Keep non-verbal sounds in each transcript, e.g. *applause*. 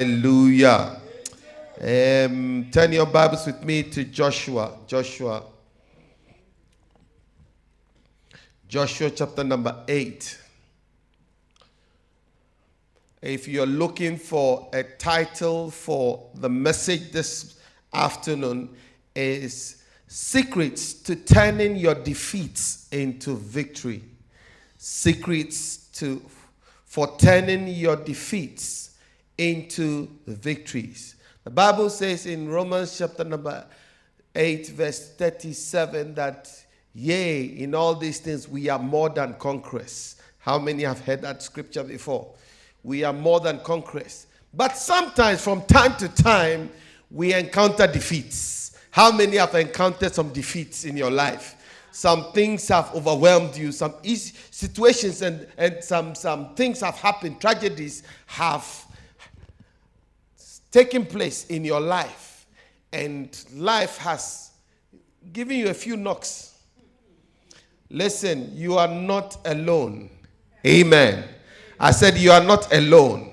Hallelujah. Um, turn your Bibles with me to Joshua. Joshua. Joshua chapter number 8. If you're looking for a title for the message this afternoon is Secrets to Turning Your Defeats into Victory. Secrets to for turning your defeats into victories. The Bible says in Romans chapter number 8 verse 37 that yea in all these things we are more than conquerors. How many have heard that scripture before? We are more than conquerors. But sometimes from time to time we encounter defeats. How many have encountered some defeats in your life? Some things have overwhelmed you, some situations and, and some, some things have happened, tragedies have taken place in your life, and life has given you a few knocks. Listen, you are not alone. Amen. I said, You are not alone.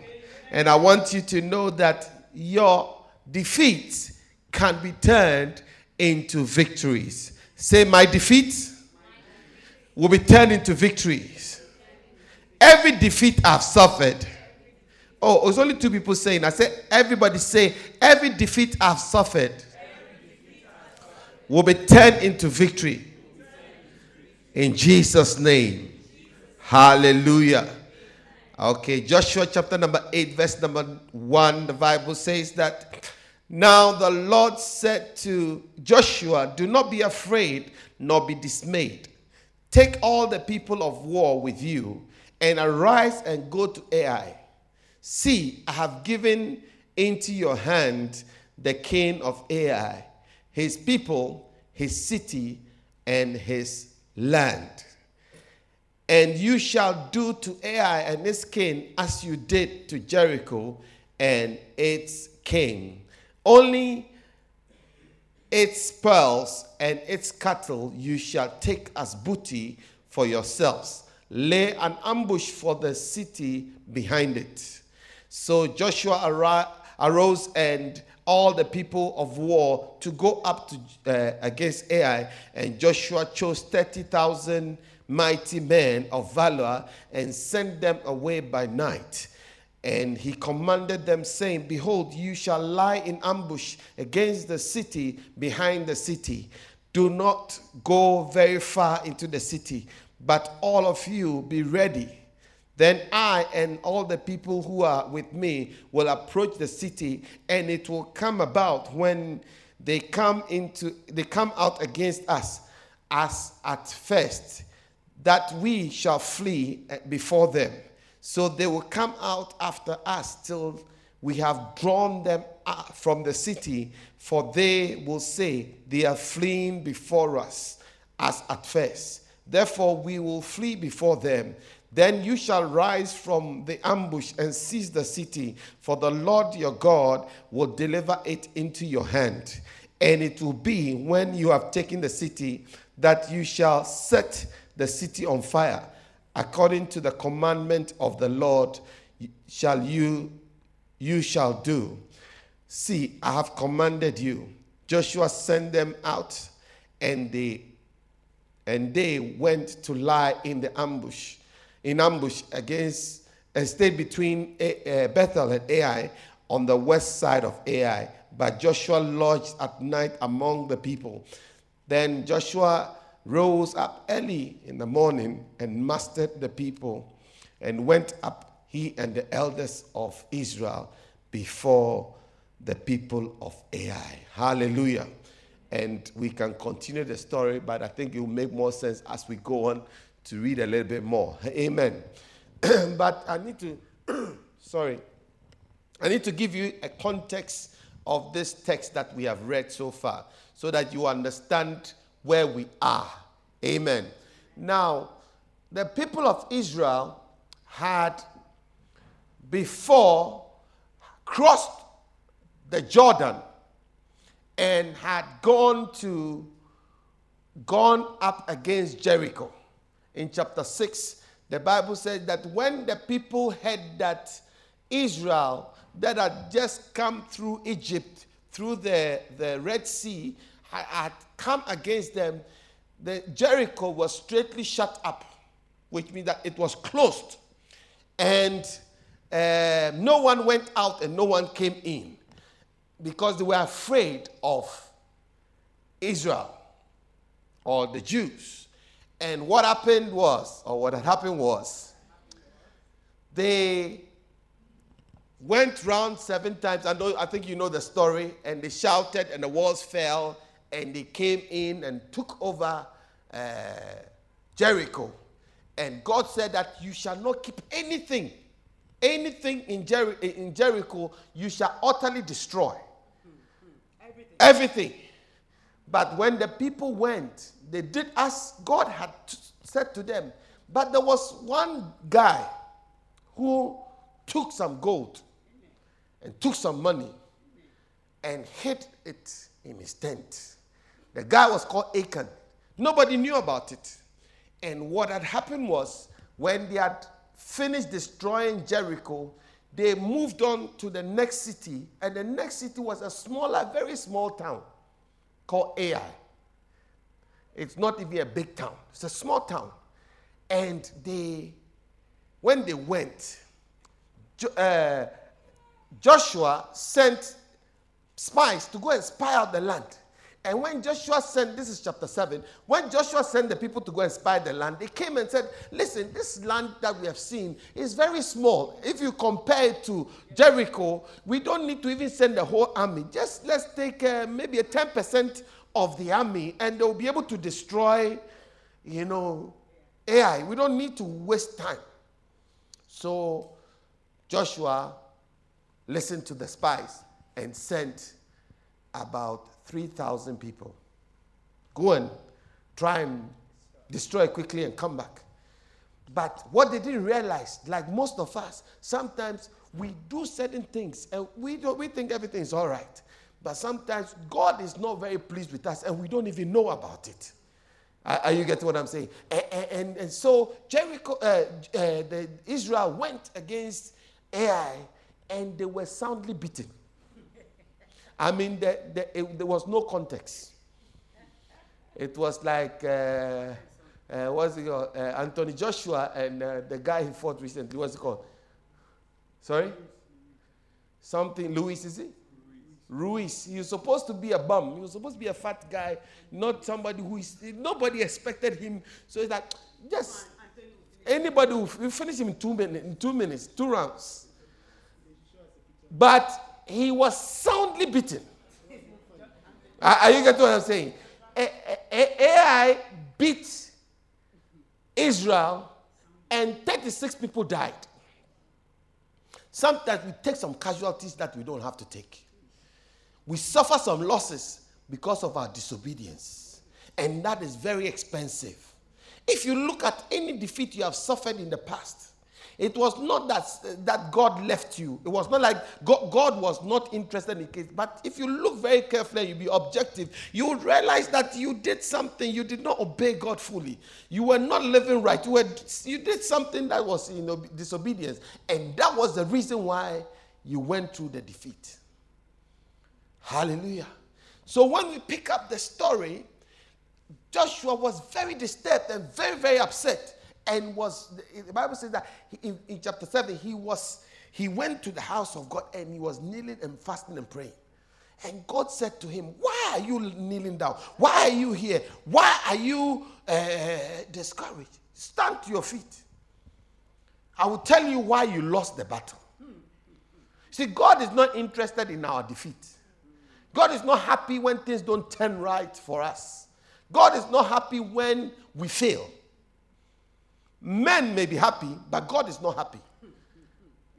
And I want you to know that your defeats can be turned into victories. Say, My defeat will be turned into victories. Every defeat I've suffered. Oh, it's only two people saying. I said, everybody say, every defeat I've suffered will be turned into victory. In Jesus' name. Hallelujah. Okay, Joshua chapter number 8, verse number 1, the Bible says that now the Lord said to Joshua, Do not be afraid, nor be dismayed. Take all the people of war with you, and arise and go to Ai. See, I have given into your hand the king of Ai, his people, his city, and his land. And you shall do to Ai and its king as you did to Jericho and its king. Only its pearls and its cattle you shall take as booty for yourselves. Lay an ambush for the city behind it. So Joshua arose and all the people of war to go up to, uh, against Ai, and Joshua chose 30,000 mighty men of valor and sent them away by night. And he commanded them, saying, Behold, you shall lie in ambush against the city behind the city. Do not go very far into the city, but all of you be ready. Then I and all the people who are with me will approach the city, and it will come about when they come into they come out against us as at first that we shall flee eh, before them so they will come out after us till we have drawn them ah, from the city, for they will say, They are fleeing before us, as at first. Therefore, we will flee before them. Then you shall rise from the ambush and seize the city, for the Lord your God will deliver it into your hand. And it will be when you have taken the city that you shall set the city on fire according to the commandment of the Lord shall you you shall do. See, I have commanded you. Joshua sent them out, and they and they went to lie in the ambush, in ambush against a state between uh, Bethel and Ai on the west side of Ai. But Joshua lodged at night among the people. Then Joshua rose up early in the morning and mustered the people and went up, he and the elders of Israel, before the people of Ai. Hallelujah. And we can continue the story, but I think it will make more sense as we go on to read a little bit more. Amen. *clears throat* but I need to, *clears throat* sorry, I need to give you a context of this text that we have read so far so that you understand where we are. Amen. Now, the people of Israel had before crossed the Jordan and had gone to gone up against Jericho. In chapter 6, the Bible says that when the people heard that Israel that had just come through Egypt, through the, the Red Sea, had, had come against them, the Jericho was straightly shut up, which means that it was closed. And uh, no one went out and no one came in because they were afraid of Israel or the Jews. And what happened was, or what had happened was, they went round seven times. I, know, I think you know the story. And they shouted, and the walls fell, and they came in and took over uh, Jericho. And God said that you shall not keep anything, anything in, Jer- in Jericho, you shall utterly destroy. Everything. But when the people went, they did as God had said to them. But there was one guy who took some gold and took some money and hid it in his tent. The guy was called Achan. Nobody knew about it. And what had happened was when they had finished destroying Jericho, they moved on to the next city, and the next city was a smaller, very small town called Ai. It's not even a big town, it's a small town. And they, when they went, uh, Joshua sent spies to go and spy out the land. And when Joshua sent, this is chapter 7, when Joshua sent the people to go and spy the land, they came and said, Listen, this land that we have seen is very small. If you compare it to Jericho, we don't need to even send the whole army. Just let's take uh, maybe a 10% of the army and they'll be able to destroy, you know, Ai. We don't need to waste time. So Joshua listened to the spies and sent about 3,000 people. Go and try and destroy quickly and come back. But what they didn't realize, like most of us, sometimes we do certain things and we, don't, we think everything is all right. But sometimes God is not very pleased with us and we don't even know about it. Are you getting what I'm saying? And, and, and so Jericho, uh, uh, Israel went against Ai and they were soundly beaten. I mean, the, the, it, there was no context. It was like, uh, uh, what's it called? Uh, Anthony Joshua and uh, the guy he fought recently. What's it called? Sorry? Something, Luis, is it? Ruiz. He was supposed to be a bum. He was supposed to be a fat guy, not somebody who is. Nobody expected him. So it's like, just anybody who will finish him in two in two minutes, two rounds. But he was soundly beaten. Are you getting what I'm saying? Ai beat Israel, and 36 people died. Sometimes we take some casualties that we don't have to take. We suffer some losses because of our disobedience, and that is very expensive. If you look at any defeat you have suffered in the past, it was not that, that God left you. It was not like God, God was not interested in the case. But if you look very carefully, you be objective, you would realize that you did something. You did not obey God fully. You were not living right. You, were, you did something that was in disobedience. And that was the reason why you went through the defeat. Hallelujah. So when we pick up the story, Joshua was very disturbed and very, very upset and was the bible says that in, in, chapter 7 he was he went to the house of god and he was kneeling and fasting and praying. And god said to him why are you kneeling down? Why are you here? Why are you uh, discouraged? Stand to your feet. I will tell you why you lost the battle. See god is not interested in our defeat. God is not happy when things don't turn right for us. God is not happy when we fail Men may be happy, but God is not happy. *laughs*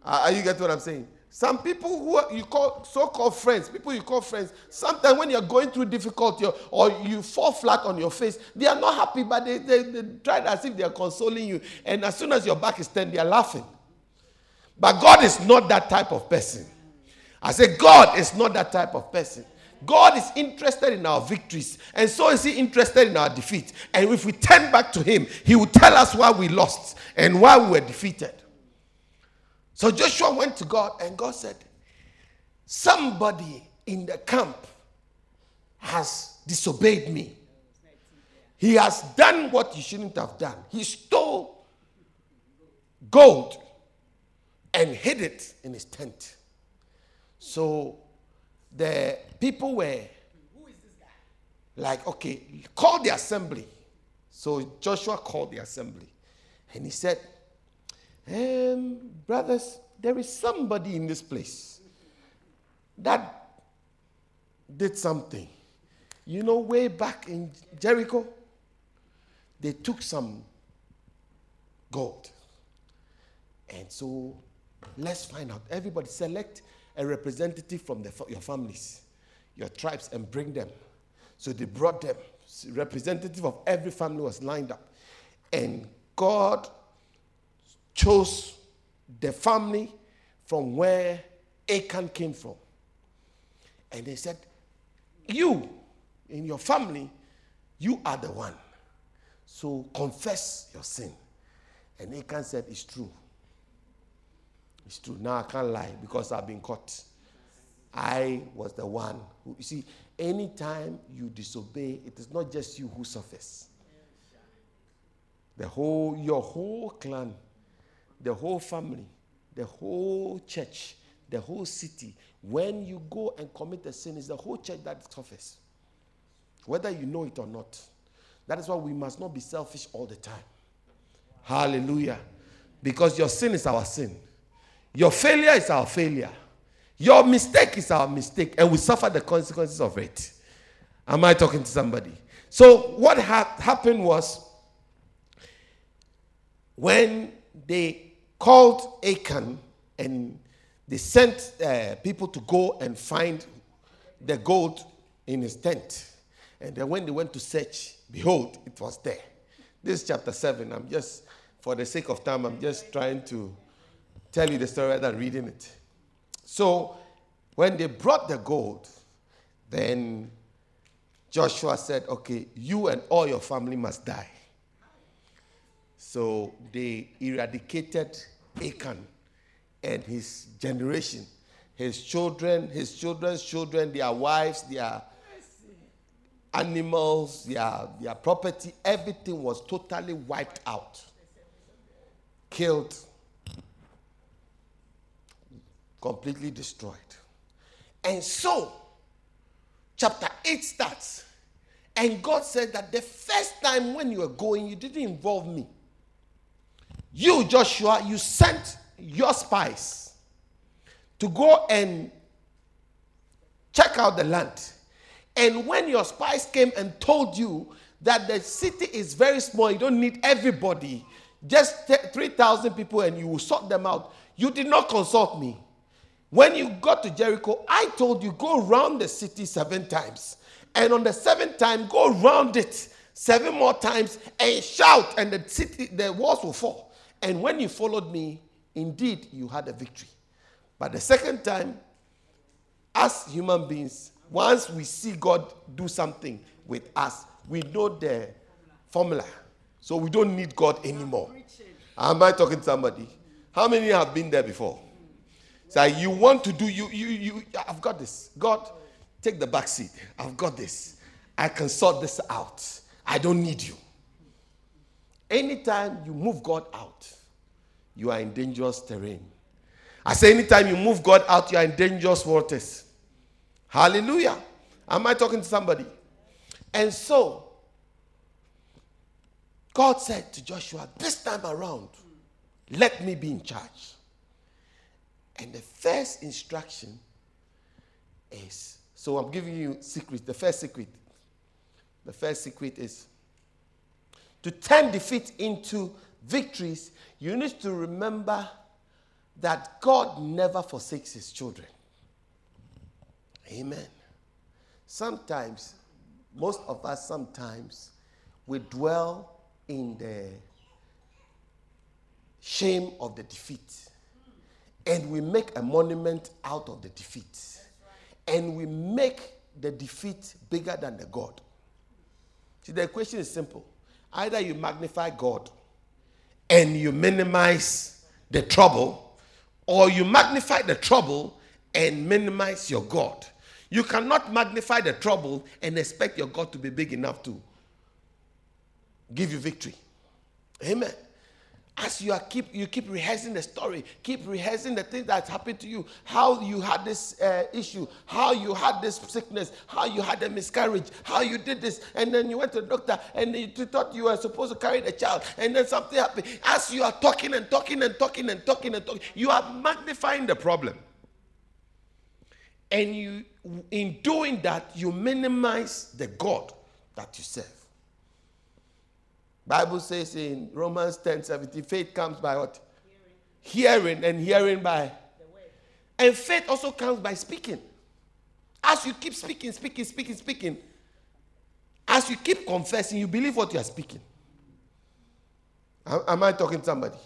are you getting what I'm saying? Some people who you call so-called friends, people you call friends, sometimes when you're going through difficulty or, or, you fall flat on your face, they are not happy, but they, they, they try as if they are consoling you. And as soon as your back is turned, they are laughing. But God is not that type of person. I say God is not that type of person. God is interested in our victories, and so is He interested in our defeat. And if we turn back to Him, He will tell us why we lost and why we were defeated. So Joshua went to God, and God said, somebody in the camp has disobeyed me. He has done what he shouldn't have done. He stole gold and hid it in his tent. So the people were like, okay, call the assembly. So Joshua called the assembly and he said, um, Brothers, there is somebody in this place that did something. You know, way back in Jericho, they took some gold. And so let's find out. Everybody select a representative from the, your families, your tribes, and bring them. So they brought them. Representative of every family was lined up. And God chose the family from where Achan came from. And they said, You, in your family, you are the one. So confess your sin. And Achan said, It's true. It's true. Now I can't lie because I've been caught. I was the one who, you see, anytime you disobey, it is not just you who suffers. The whole, your whole clan, the whole family, the whole church, the whole city, when you go and commit a sin, it's the whole church that suffers. Whether you know it or not. That is why we must not be selfish all the time. Hallelujah. Because your sin is our sin. Your failure is our failure. Your mistake is our mistake, and we suffer the consequences of it. Am I talking to somebody? So, what ha- happened was when they called Achan and they sent uh, people to go and find the gold in his tent. And then when they went to search, behold, it was there. This is chapter 7. I'm just, for the sake of time, I'm just trying to tell you the story rather than reading it. So when they brought the gold, then Joshua said, Okay, you and all your family must die. So they eradicated Achan and his generation, his children, his children's children, their wives, their animals, their, their property, everything was totally wiped out, killed, completely destroyed. And so, chapter 8 starts. And God said that the first time when you were going, you didn't involve me. You, Joshua, you sent your spies to go and check out the land. And when your spies came and told you that the city is very small, you don't need everybody, just 3,000 people, and you will sort them out, you did not consult me. When you got to Jericho, I told you go round the city seven times. And on the seventh time, go round it seven more times and shout, and the city, the walls will fall. And when you followed me, indeed you had a victory. But the second time, as human beings, once we see God do something with us, we know the formula. So we don't need God anymore. Am I talking to somebody? How many have been there before? So you want to do, you, you, you, I've got this. God, take the back seat. I've got this. I can sort this out. I don't need you. Anytime you move God out, you are in dangerous terrain. I say, anytime you move God out, you are in dangerous waters. Hallelujah. Am I talking to somebody? And so, God said to Joshua, This time around, let me be in charge. And the first instruction is so I'm giving you secret. The first secret. The first secret is to turn defeat into victories, you need to remember that God never forsakes his children. Amen. Sometimes, most of us sometimes, we dwell in the shame of the defeat and we make a monument out of the defeat. And we make the defeat bigger than the God. See, the question is simple. Either you magnify God and you minimize the trouble, or you magnify the trouble and minimize your God. You cannot magnify the trouble and expect your God to be big enough to give you victory. Amen. As you are keep you keep rehearsing the story, keep rehearsing the things that happened to you, how you had this uh, issue, how you had this sickness, how you had a miscarriage, how you did this, and then you went to the doctor and you thought you were supposed to carry the child, and then something happened. As you are talking and talking and talking and talking and talking, you are magnifying the problem. And you, in doing that, you minimize the God that you serve. Bible says in Romans 10 17, faith comes by what? Hearing, hearing and hearing by. And faith also comes by speaking. As you keep speaking, speaking, speaking, speaking, as you keep confessing, you believe what you are speaking. Am I talking to somebody?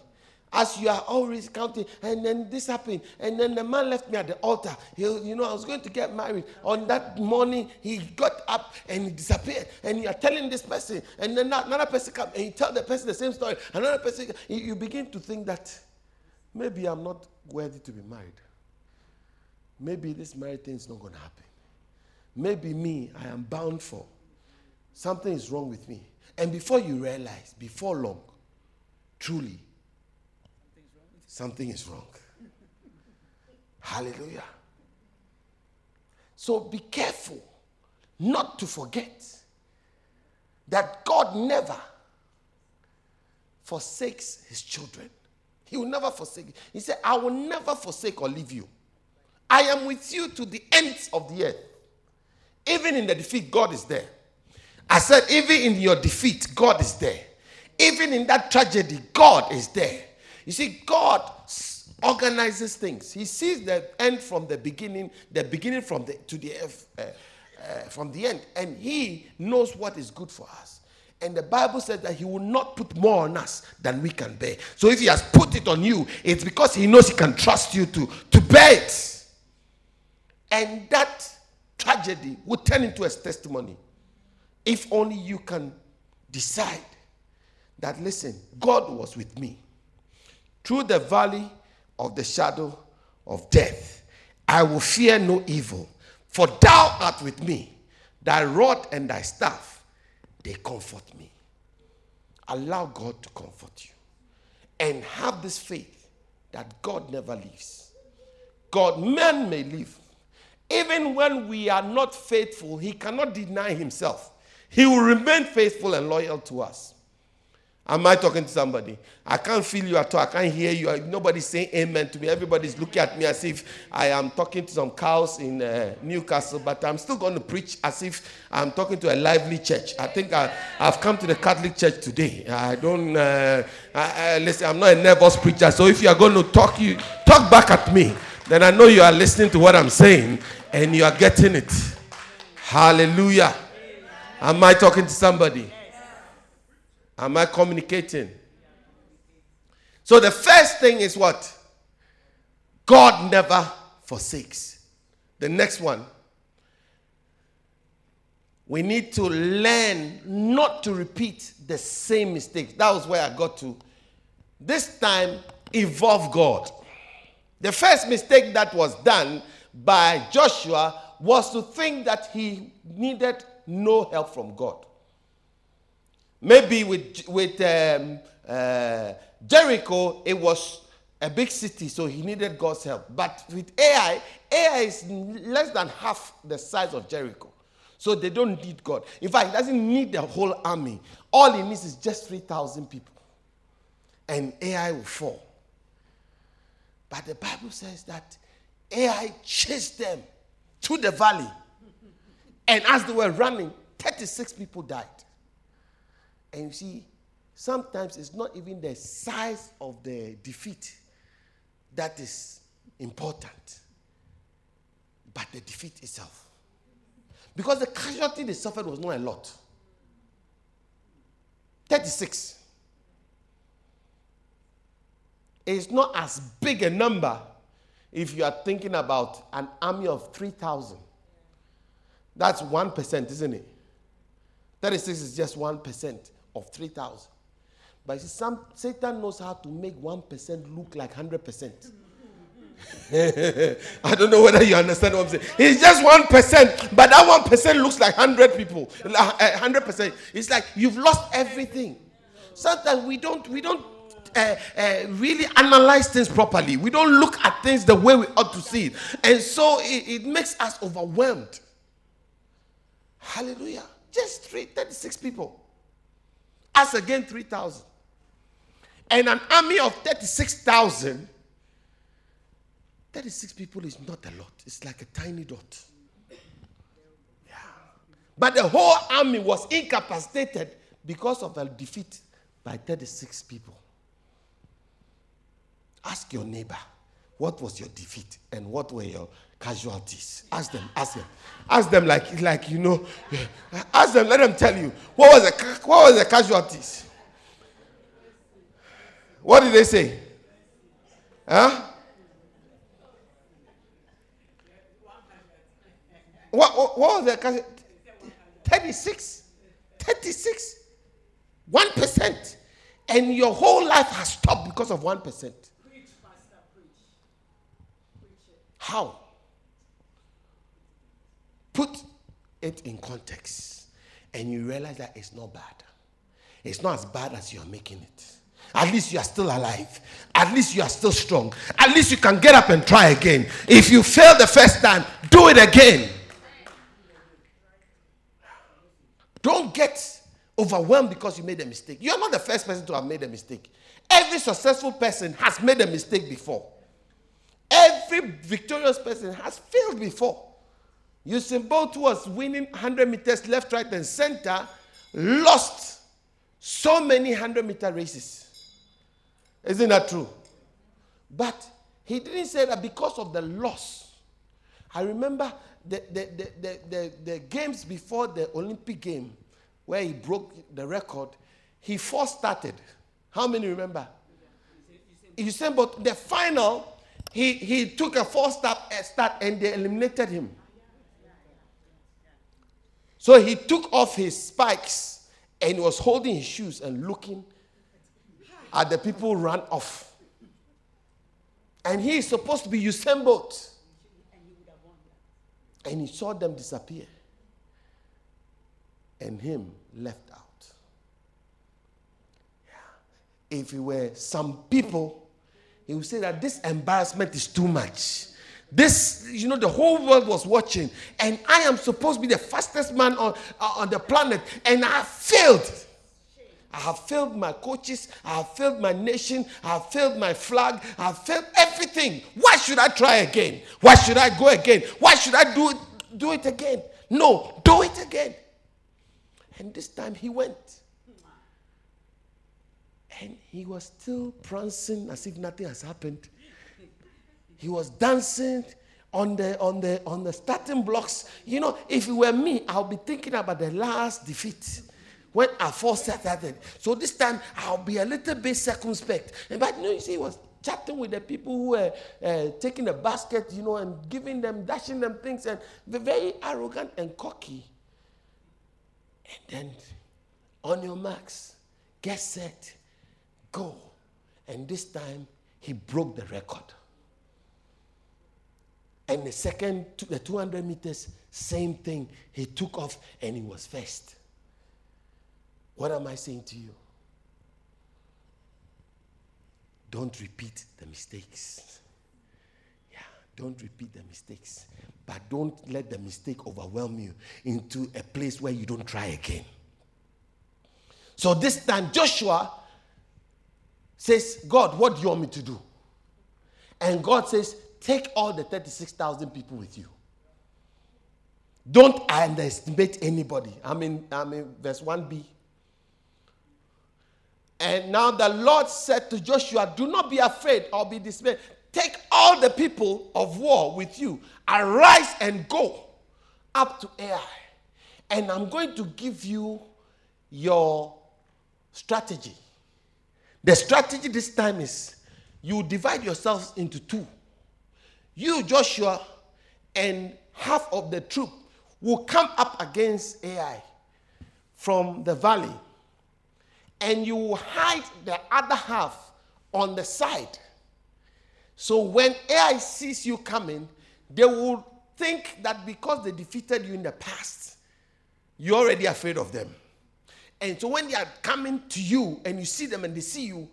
As you are always counting, and then this happened, and then the man left me at the altar. He, you know, I was going to get married. On that morning, he got up and he disappeared. And you are telling this person, and then another person comes and you tell the person the same story. Another person, you begin to think that maybe I'm not worthy to be married. Maybe this marriage thing is not going to happen. Maybe me, I am bound for. Something is wrong with me. And before you realize, before long, truly, something is wrong. Hallelujah. So be careful not to forget that God never forsakes his children. He will never forsake. You. He said, I will never forsake or leave you. I am with you to the ends of the earth. Even in the defeat, God is there. I said, even in your defeat, God is there. Even in that tragedy, God is there. You see, God organizes things. He sees the end from the beginning, the beginning from the to the uh, uh, from the end, and He knows what is good for us. And the Bible says that He will not put more on us than we can bear. So if He has put it on you, it's because He knows He can trust you to to bear it. And that tragedy will turn into a testimony if only you can decide that listen, God was with me through the valley of the shadow of death, I will fear no evil, for thou art with me. Thy rod and thy staff, they comfort me. Allow God to comfort you. And have this faith that God never leaves. God, man may leave. Even when we are not faithful, he cannot deny himself. He will remain faithful and loyal to us. Am I talking to somebody? I can't feel you at all. I can't hear you. Nobody's saying amen to me. Everybody's looking at me as if I am talking to some cows in uh, Newcastle, but I'm still going to preach as if I'm talking to a lively church. I think I, have come to the Catholic Church today. I don't uh, I, I, listen. I'm not a nervous preacher, so if you are going to talk, you talk back at me. Then I know you are listening to what I'm saying and you are getting it. Hallelujah. Am I talking to somebody? Am I communicating? So the first thing is what? God never forsakes. The next one, we need to learn not to repeat the same mistakes. That was where I got to. This time, evolve God. The first mistake that was done by Joshua was to think that he needed no help from God. Maybe with, with um, uh, Jericho, it was a big city, so he needed God's help. But with Ai, Ai is less than half the size of Jericho. So they don't need God. In fact, he doesn't need the whole army. All he needs is just 3,000 people. And Ai will fall. But the Bible says that Ai chased them to the valley. And as they were running, 36 people died. And you see, sometimes it's not even the size of the defeat that is important, but the defeat itself. Because the casualty they suffered was not a lot 36. It's not as big a number if you are thinking about an army of 3,000. That's 1%, isn't it? 36 is just 1% of 3,000. But see, some, Satan knows how to make 1% look like 100%. *laughs* I don't know whether you understand what I'm saying. It's just one percent, but that one percent looks like hundred people. Hundred percent. It's like you've lost everything. Sometimes we don't we don't uh, uh, really analyze things properly. We don't look at things the way we ought to see it, and so it, it makes us overwhelmed. Hallelujah! Just three, 36 people. Again, three thousand, and an army of thirty-six thousand 36 people is not a lot. It's like a tiny dot. Yeah. But the whole army was incapacitated because of a defeat by 36 people. Ask your neighbor, what was your defeat and what were your casualties? Ask them, ask them. Ask them like, like you know, ask them, let them tell you. What was the, what was the casualties? What did they say? Huh? What, what, what was the 36. 36. 1%. And your whole life has stopped because of 1%. How? Put it in context and you realize that it's not bad. It's not as bad as you're making it. At least you are still alive. At least you are still strong. At least you can get up and try again. If you fail the first time, do it again. Don't get overwhelmed because you made a mistake. You're not the first person to have made a mistake. Every successful person has made a mistake before. Every victorious person has failed before. Usain Bolt was winning 100 meters left, right, and center, lost so many 100 meter races. Isn't that true? But he didn't say that because of the loss. I remember the, the, the, the, the, games before the Olympic game, where he broke the record, he first started. How many remember? You said, but the final, he, he took a four step eh, start and they eliminated him. So he took off his spikes and was holding his shoes and looking at the people run off. And he is supposed to be Usain Bolt. And he saw them disappear. And him left out. Yeah. If he were some people, he would say that this embarrassment is too much. This, you know, the whole world was watching, and I am supposed to be the fastest man on, uh, on the planet, and I failed. I have failed my coaches. I have failed my nation. I have failed my flag. I have failed everything. Why should I try again? Why should I go again? Why should I do it, do it again? No, do it again. And this time he went. And he was still prancing as if nothing has happened. He was dancing on the on the on the starting blocks. You know, if it were me, I'll be thinking about the last defeat when I first started. So this time I'll be a little bit circumspect. But you know, you see, he was chatting with the people who were uh, taking the basket, you know, and giving them, dashing them things, and very arrogant and cocky. And then, on your marks, get set, go. And this time, he broke the record. And the second, the 200 meters, same thing. He took off and he was first. What am I saying to you? Don't repeat the mistakes. Yeah, don't repeat the mistakes. But don't let the mistake overwhelm you into a place where you don't try again. So this time, Joshua says, God, what do you want me to do? And God says, take all the 36,000 people with you. Don't underestimate anybody. I mean, I mean, verse 1b. And now the Lord said to Joshua, Do not be afraid or be dismayed. Take all the people of war with you. Arise and go up to Ai. And I'm going to give you your strategy. The strategy this time is you divide yourselves into two. You, Joshua, and half of the troop will come up against Ai from the valley and you will hide the other half on the side So when Ai sees you coming, they will think that because they defeated you in the past, you're already afraid of them. And so when they are coming to you and you see them and they see you,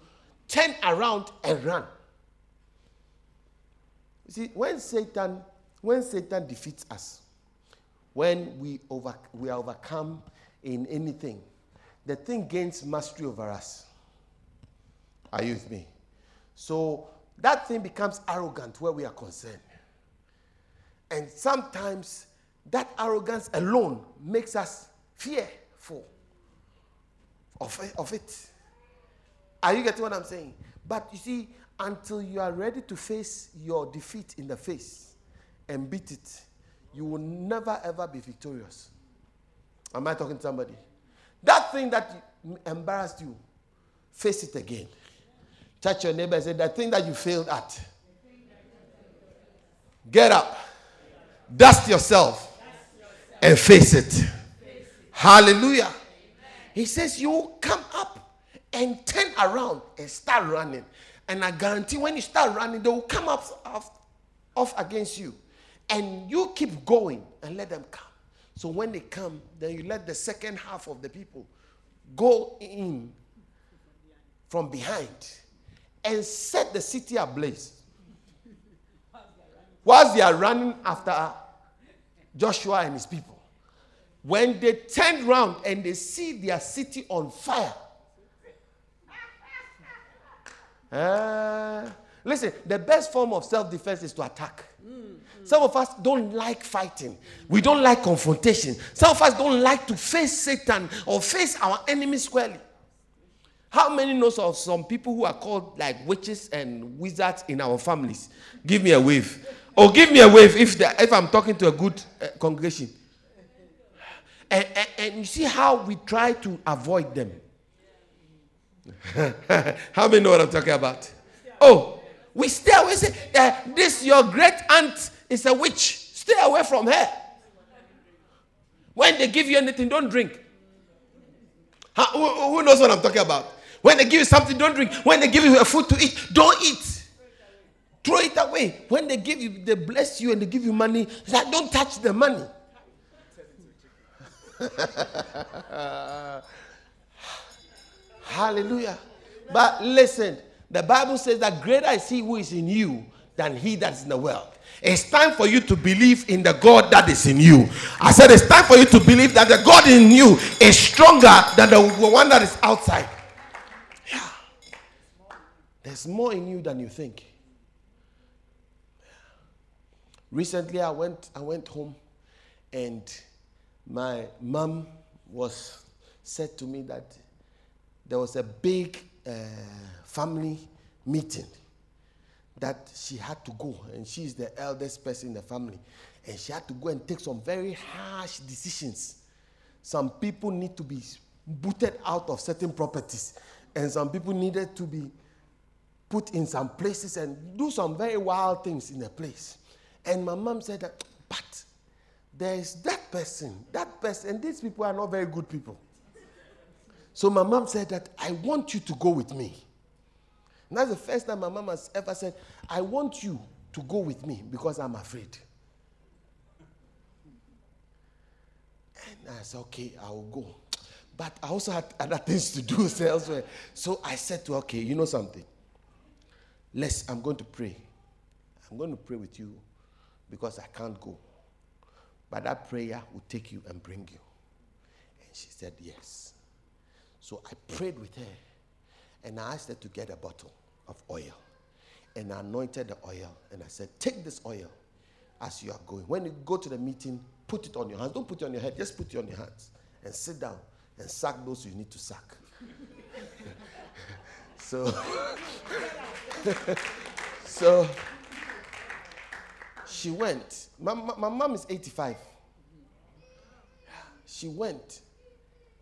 turn around and run. You see, when Satan, when Satan defeats us, when we over we are overcome in anything, the thing gains mastery over us. Are you with me? So that thing becomes arrogant where we are concerned. And sometimes that arrogance alone makes us fearful of, of it. Are you getting what I'm saying? But you see, until you are ready to face your defeat in the face and beat it, you will never ever be victorious. Am I talking to somebody? That thing that embarrassed you, face it again. Touch your neighbor and say, That thing that you failed at. Get up, dust yourself, and face it. Hallelujah. He says, You come up and turn around and start running. And I guarantee when you start running, they will come up off, off against you. And you keep going and let them come. So when they come, then you let the second half of the people go in from behind and set the city ablaze. Whilst they are running after Joshua and his people. When they turn round and they see their city on fire, uh, listen, the best form of self defense is to attack. Some of us don't like fighting. We don't like confrontation. Some of us don't like to face Satan or face our enemy squarely. How many knows of some people who are called like witches and wizards in our families? Give me a wave. Or give me a wave if, if I'm talking to a good uh, congregation. And, and, and you see how we try to avoid them. *laughs* how many know what I'm talking about? Oh, we stay away. Say, uh, this your great aunt is a witch. Stay away from her. When they give you anything, don't drink. Who, who knows what I'm talking about? When they give you something, don't drink. When they give you a food to eat, don't eat. Throw it away. When they give you, they bless you and they give you money, don't touch the money. *laughs* Hallelujah. But listen, the Bible says that greater is he who is in you than he that's in the world. It's time for you to believe in the God that is in you. I said it's time for you to believe that the God in you is stronger than the one that is outside. Yeah. There's more in you than you think. Recently I went I went home and my mom was said to me that there was a big uh, family meeting that she had to go, and she's the eldest person in the family, and she had to go and take some very harsh decisions. Some people need to be booted out of certain properties, and some people needed to be put in some places and do some very wild things in a place. And my mom said that, but there is that person, that person, and these people are not very good people. So my mom said that I want you to go with me. And that's the first time my mom has ever said, I want you to go with me because I'm afraid. And I said, okay, I will go. But I also had other things to do *laughs* elsewhere. So I said to her, okay, you know something? Let's, I'm going to pray. I'm going to pray with you because I can't go. But that prayer will take you and bring you. And she said, yes. So I prayed with her and I asked her to get a bottle of oil. And I anointed the oil and I said, Take this oil as you are going. When you go to the meeting, put it on your hands. Don't put it on your head, just put it on your hands and sit down and suck those you need to suck. *laughs* so, *laughs* so she went. My, my, my mom is 85. She went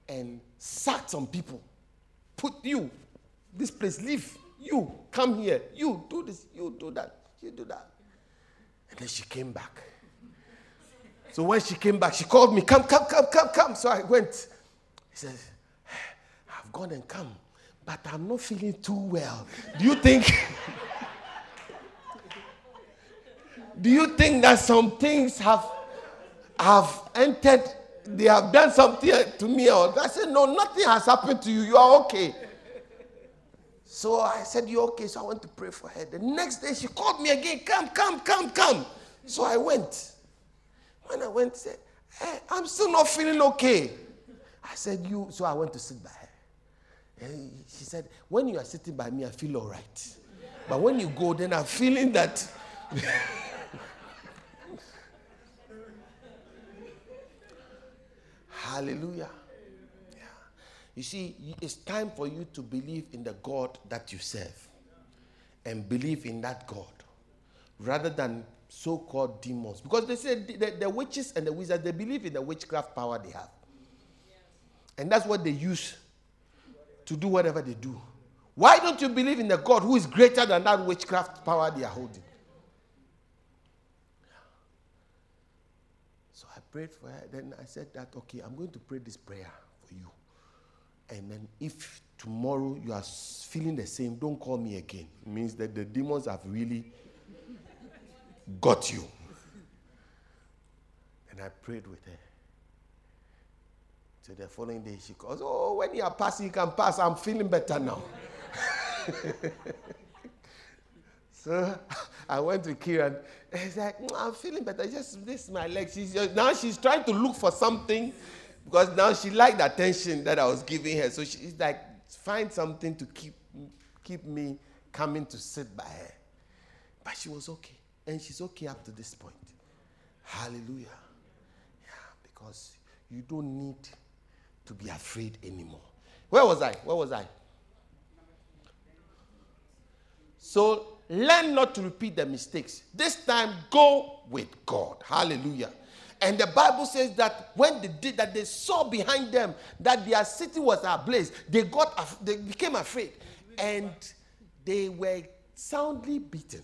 and sacked some people. Put you, this place, leave. You, come here. You, do this. You, do that. You, do that. And then she came back. So when she came back, she called me, come, come, come, come, come. So I went. He says, I've gone and come, but I'm not feeling too well. Do you think? *laughs* Do you think that some things have have entered? They have done something to me, I said, no, nothing has happened to you. You are okay. So I said, You're okay. So I went to pray for her. The next day she called me again, Come, come, come, come. So I went. When I went, said, hey, I'm still not feeling okay. I said, You. So I went to sit by her. And she said, When you are sitting by me, I feel all right. But when you go, then I'm feeling that. *laughs* Hallelujah. Yeah. You see, it's time for you to believe in the God that you serve and believe in that God rather than so called demons. Because they say the, the, witches and the wizards, they believe in the witchcraft power they have. And that's what they use to do whatever they do. Why don't you believe in the God who is greater than that witchcraft power they are holding? So I prayed for her. Then I said that, okay, I'm going to pray this prayer for you. And then if tomorrow you are feeling the same, don't call me again. It means that the demons have really got you. And I prayed with her. So the following day she calls, Oh, when you are passing, you can pass. I'm feeling better now. *laughs* so *laughs* I went to Kieran. He's like, I'm feeling better. Just this my leg. She's just, now she's trying to look for something because now she liked the attention that I was giving her. So she's like, find something to keep keep me coming to sit by her. But she was okay. And she's okay up to this point. Hallelujah. Yeah, because you don't need to be afraid anymore. Where was I? Where was I? So learn not to repeat the mistakes. This time, go with God. Hallelujah. And the Bible says that when they did that, they saw behind them that their city was ablaze. They got, they became afraid, and they were soundly beaten.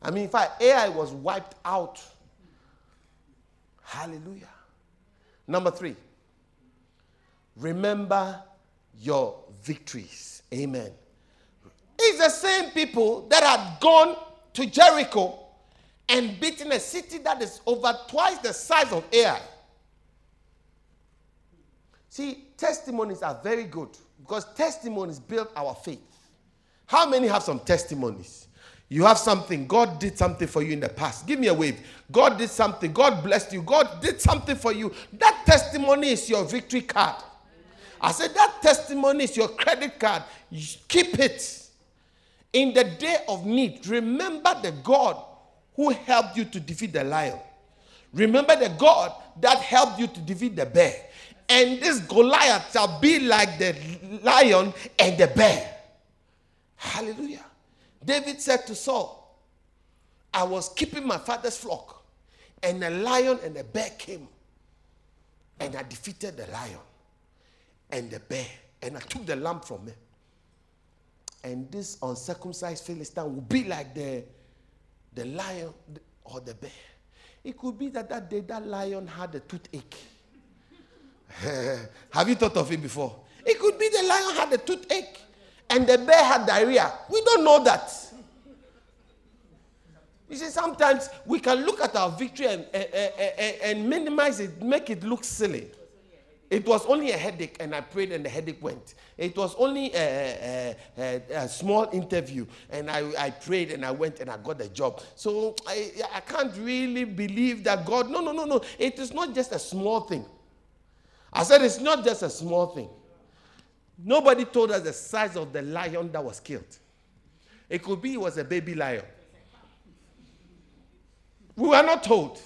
I mean, in fact, Ai was wiped out. Hallelujah. Number three, remember your victories. Amen. It's the same people that had gone to Jericho and beaten a city that is over twice the size of Ai. See, testimonies are very good because testimonies build our faith. How many have some testimonies? You have something. God did something for you in the past. Give me a wave. God did something. God blessed you. God did something for you. That testimony is your victory card. I said that testimony is your credit card. Keep it. In the day of need, remember the God who helped you to defeat the lion. Remember the God that helped you to defeat the bear. And this Goliath shall be like the lion and the bear. Hallelujah. David said to Saul, I was keeping my father's flock, and a lion and a bear came, and I defeated the lion and the bear, and I took the lamb from him. And this uncircumcised Philistine will be like the, the lion or the bear. It could be that that day that lion had a toothache. *laughs* Have you thought of it before? It could be the lion had a toothache and the bear had diarrhea. We don't know that. You see, sometimes we can look at our victory and, and, and, and minimize it, make it look silly. It was only a headache, and I prayed, and the headache went. It was only a, a, a, a small interview, and I, I, prayed, and I went, and I got the job. So I, I can't really believe that God. No, no, no, no. It is not just a small thing. I said it's not just a small thing. Nobody told us the size of the lion that was killed. It could be it was a baby lion. We were not told.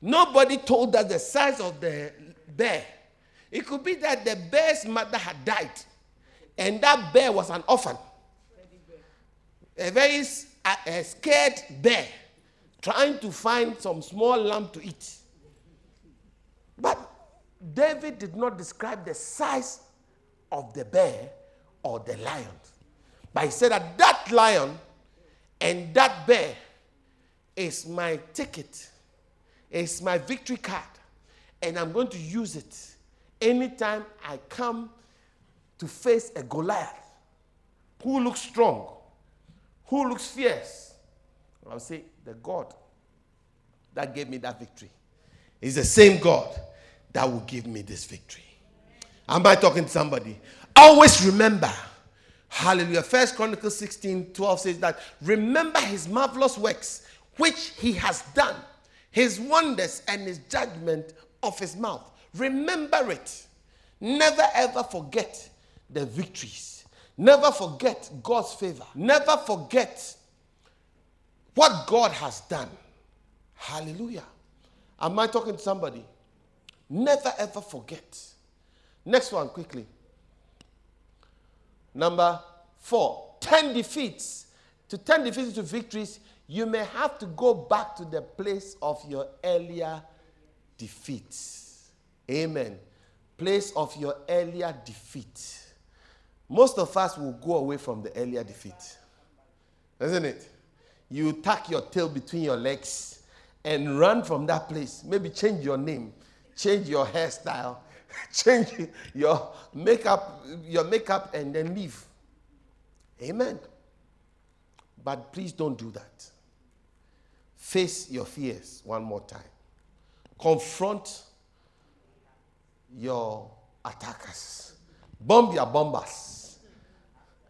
Nobody told us the size of the bear. It could be that the bear's mother had died, and that bear was an orphan. A very a, scared bear trying to find some small lamb to eat. But David did not describe the size of the bear or the lion. But he said that that lion and that bear is my ticket, is my victory card, and I'm going to use it anytime I come to face a Goliath who looks strong, who looks fierce, I'll say, the God that gave me that victory is the same God that will give me this victory. Am I talking to somebody? Always remember. Hallelujah. First Chronicles 16 12 says that remember his marvelous works which he has done, his wonders and his judgment of his mouth. Remember it. Never ever forget the victories. Never forget God's favor. Never forget what God has done. Hallelujah. Am I talking to somebody? Never ever forget. Next one, quickly. Number four, 10 defeats. To 10 defeats to victories, you may have to go back to the place of your earlier defeats. Amen. Place of your earlier defeat. Most of us will go away from the earlier defeat. Isn't it? You tuck your tail between your legs and run from that place. Maybe change your name, change your hairstyle, *laughs* change your makeup, your makeup, and then leave. Amen. But please don't do that. Face your fears one more time. Confront your attackers. Bomb your bombers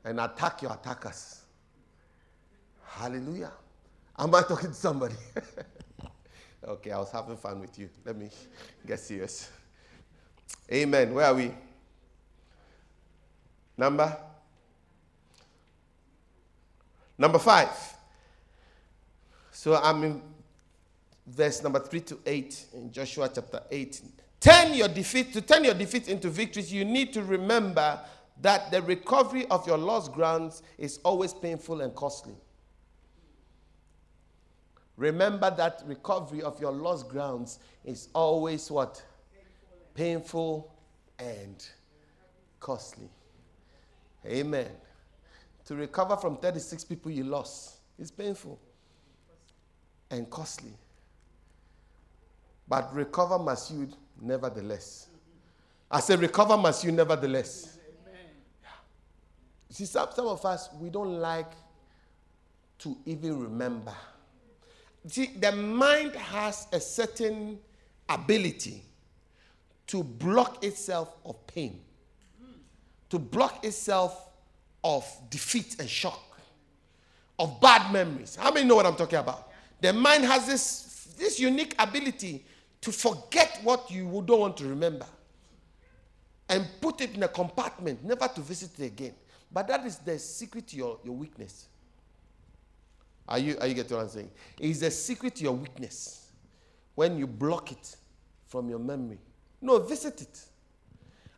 and attack your attackers. Hallelujah. Am I talking to somebody? *laughs* okay, I was having fun with you. Let me get serious. Amen. Where are we? Number? Number five. So I'm in verse number three to eight in Joshua chapter eight. Turn your defeat to turn your defeat into victories. You need to remember that the recovery of your lost grounds is always painful and costly. Remember that recovery of your lost grounds is always what? Painful and costly. Amen. To recover from 36 people you lost is painful and costly. But recover must you nevertheless. I say, recover must you nevertheless. Yeah. See, some, some of us, we don't like to even remember. See, the mind has a certain ability to block itself of pain, to block itself of defeat and shock, of bad memories. How many know what I'm talking about? The mind has this, this unique ability to forget what you don't want to remember and put it in a compartment, never to visit it again. But that is the secret to your, your weakness. Are you, are you getting what I'm saying? It's the secret to your weakness when you block it from your memory. No, visit it.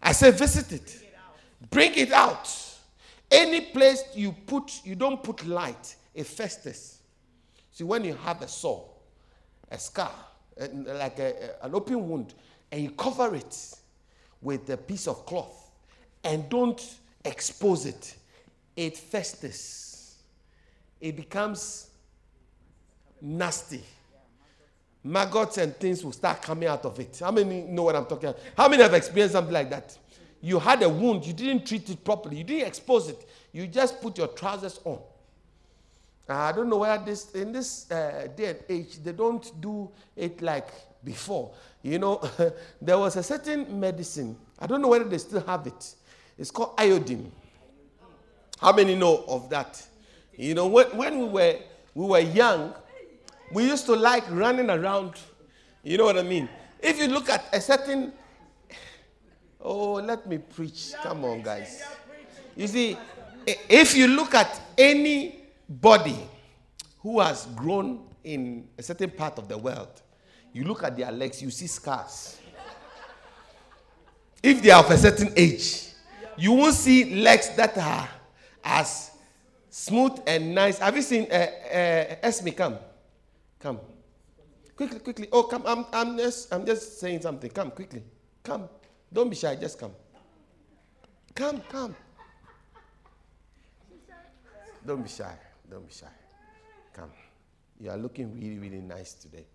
I say visit it. Bring it out. Any place you put, you don't put light, it festers. See, when you have a sore, a scar, Uh, like a, an open wound, and you cover it with a piece of cloth and don't expose it, it festers. It becomes nasty. Maggots and things will start coming out of it. How many know what I'm talking about? How many have experienced something like that? You had a wound, you didn't treat it properly, you didn't expose it, you just put your trousers on. I don't know where this, in this uh, day and age, they don't do it like before. You know, *laughs* there was a certain medicine, I don't know whether they still have it. It's called iodine. How many know of that? You know, when, when we, were, we were young, we used to like running around. You know what I mean? If you look at a certain. Oh, let me preach. Come on, guys. You see, if you look at any body who has grown in a certain part of the world, you look at their legs, you see scars. If they are of a certain age, you won't see legs that are as smooth and nice. Have you seen uh, uh, Esme come? Come. Quickly, quickly. Oh, come. I'm, I'm, just, I'm just saying something. Come, quickly. Come. Don't be shy. Just come. Come, come. Don't be shy. Don't be shy. Come. You are looking really, really nice today.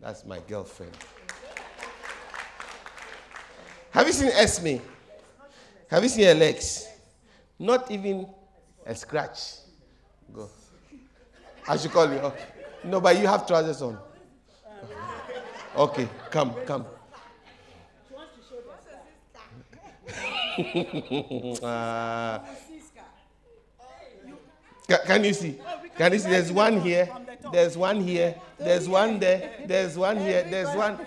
That's my girlfriend. Have you seen Esme? Have you seen her legs? Not even a scratch. Go. I should call you. Okay. No, but you have trousers on. Okay, come, come. uh, *laughs* can you see? Can you see? There's one here. *laughs* There's one here. There's one there. There's one here. There's one.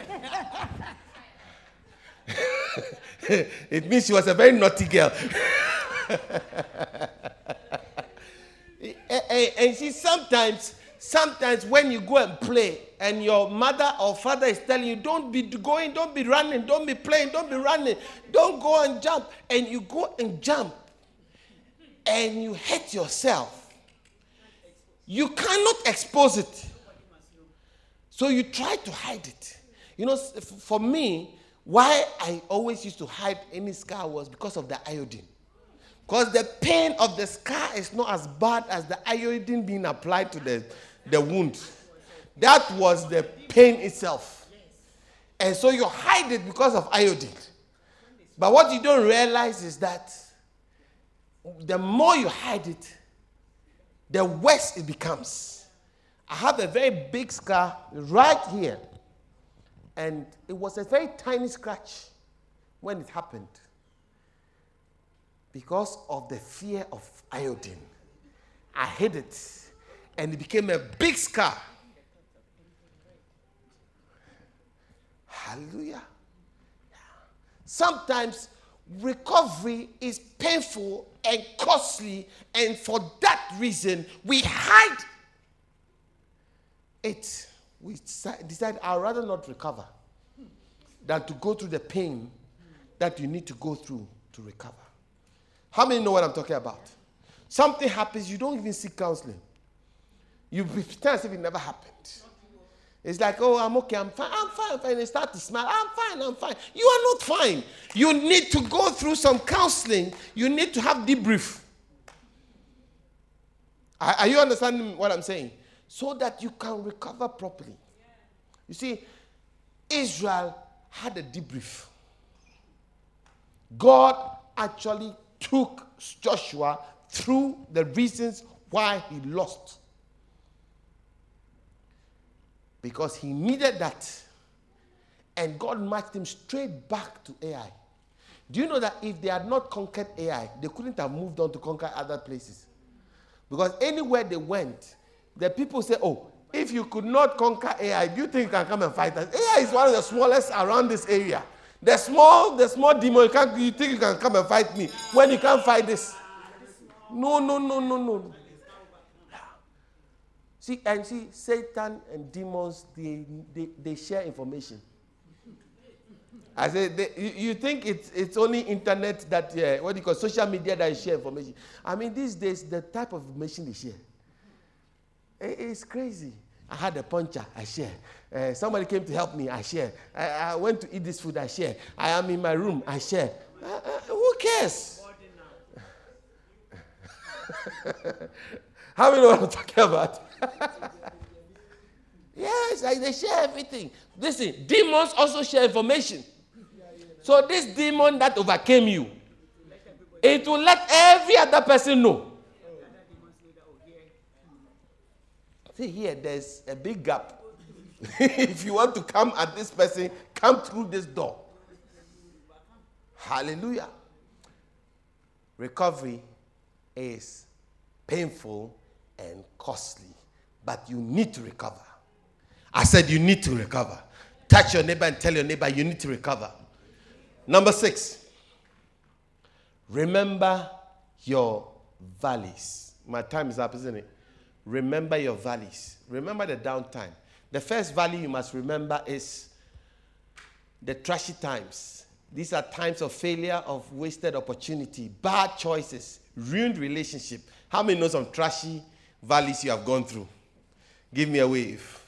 it means she was a very naughty girl. *laughs* Eh, eh, eh, and she sometimes, sometimes when you go and play, and your mother or father is telling you, don't be going, don't be running, don't be playing, don't be running, don't go and jump, and you go and jump, and you hurt yourself, you cannot expose it. So you try to hide it. You know, for me, why I always used to hide any scar was because of the iodine. Because the pain of the scar is not as bad as the iodine being applied to the, the wound. That was the pain itself. And so you hide it because of iodine. But what you don't realize is that the more you hide it, the worse it becomes. I have a very big scar right here. And it was a very tiny scratch when it happened because of the fear of iodine. I hid it and it became a big scar. Hallelujah. Sometimes recovery is painful and costly, and for that reason, we hide it. We decide I'd rather not recover than to go through the pain that you need to go through to recover. How many know what I'm talking about? Something happens, you don't even seek counseling. You pretend as if it never happened. It's like, oh, I'm okay, I'm fine, I'm fine, I'm fine. They start to smile, I'm fine, I'm fine. You are not fine. You need to go through some counseling. You need to have debrief. Are, are you understanding what I'm saying? So that you can recover properly. You see, Israel had a debrief. God actually took Joshua through the reasons why he lost. Because he needed that. And God matched him straight back to Ai. Do you know that if they had not conquered Ai, they couldn't have moved on to conquer other places? Because anywhere they went, the people say, Oh, if you could not conquer Ai, do you think you can come and fight us? Ai is one of the smallest around this area. The small, the small demon, you, can't, you think you can come and fight me when you can't fight this? No, no, no, no, no. See, and see, Satan and demons, they, they, they share information. I said, they, you, you, think it's, it's only internet that, uh, what do you call social media that share information? I mean, these days, the type of information they share, it, it's crazy. I had a puncher, I share. Uh, somebody came to help me, I share. I, I, went to eat this food, I share. I am in my room, I share. Uh, uh, who cares? *laughs* How many know what I'm talking about? *laughs* yes, like they share everything. Listen, demons also share information. So this demon that overcame you, it will let every other person know. See here, there's a big gap. *laughs* if you want to come at this person, come through this door. Hallelujah. Recovery is painful and costly, but you need to recover. I said you need to recover. Touch your neighbor and tell your neighbor you need to recover. Number six, remember your valleys. My time is up, isn't it? remember your valleys. Remember the downtime. The first valley you must remember is the trashy times. These are times of failure, of wasted opportunity, bad choices, ruined relationship. How many know some trashy valleys you have gone through? Give me a wave.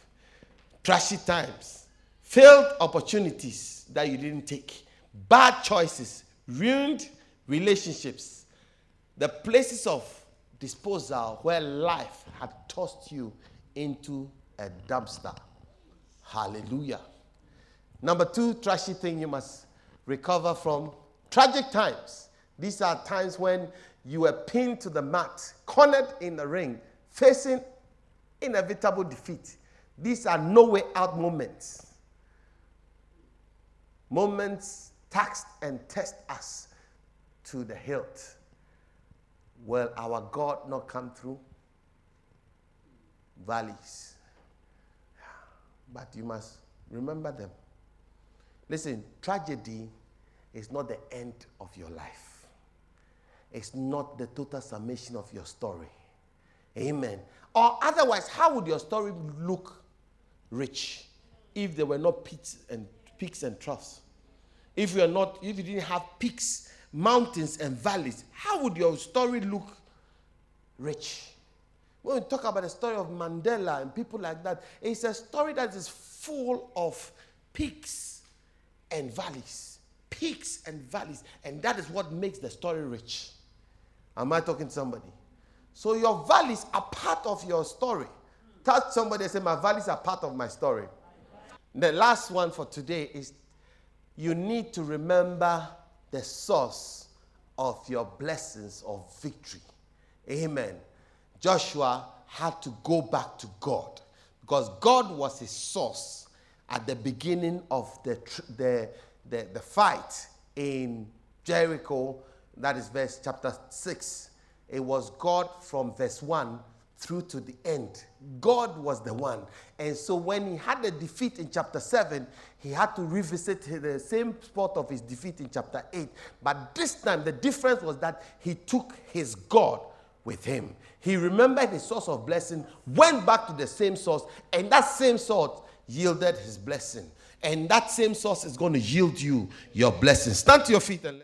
Trashy times, failed opportunities that you didn't take, bad choices, ruined relationships, the places of disposal where life had tossed you into a dumpster. Hallelujah. Number two, trashy thing you must recover from tragic times. These are times when you were pinned to the mat, cornered in the ring, facing inevitable defeat. These are no way out moments. Moments taxed and test us to the hilt. Will our God not come through? Valleys. But you must remember them. Listen, tragedy is not the end of your life, it's not the total summation of your story. Amen. Or otherwise, how would your story look rich if there were no peaks and peaks and troughs? If you are not, if you didn't have peaks, mountains, and valleys, how would your story look rich? When we talk about the story of Mandela and people like that, it's a story that is full of peaks and valleys. Peaks and valleys. And that is what makes the story rich. Am I talking to somebody? So your valleys are part of your story. Touch somebody and say, My valleys are part of my story. The last one for today is you need to remember the source of your blessings of victory. Amen. Joshua had to go back to God because God was his source at the beginning of the, the, the, the fight in Jericho. That is verse chapter 6 it was God from verse 1 through to the end. God was the one. And so when he had a defeat in chapter 7, he had to revisit the same spot of his defeat in chapter 8. But this time, the difference was that he took his God with him. He remembered his source of blessing, went back to the same source, and that same source yielded his blessing. And that same source is going to yield you your blessing. Stand to your feet and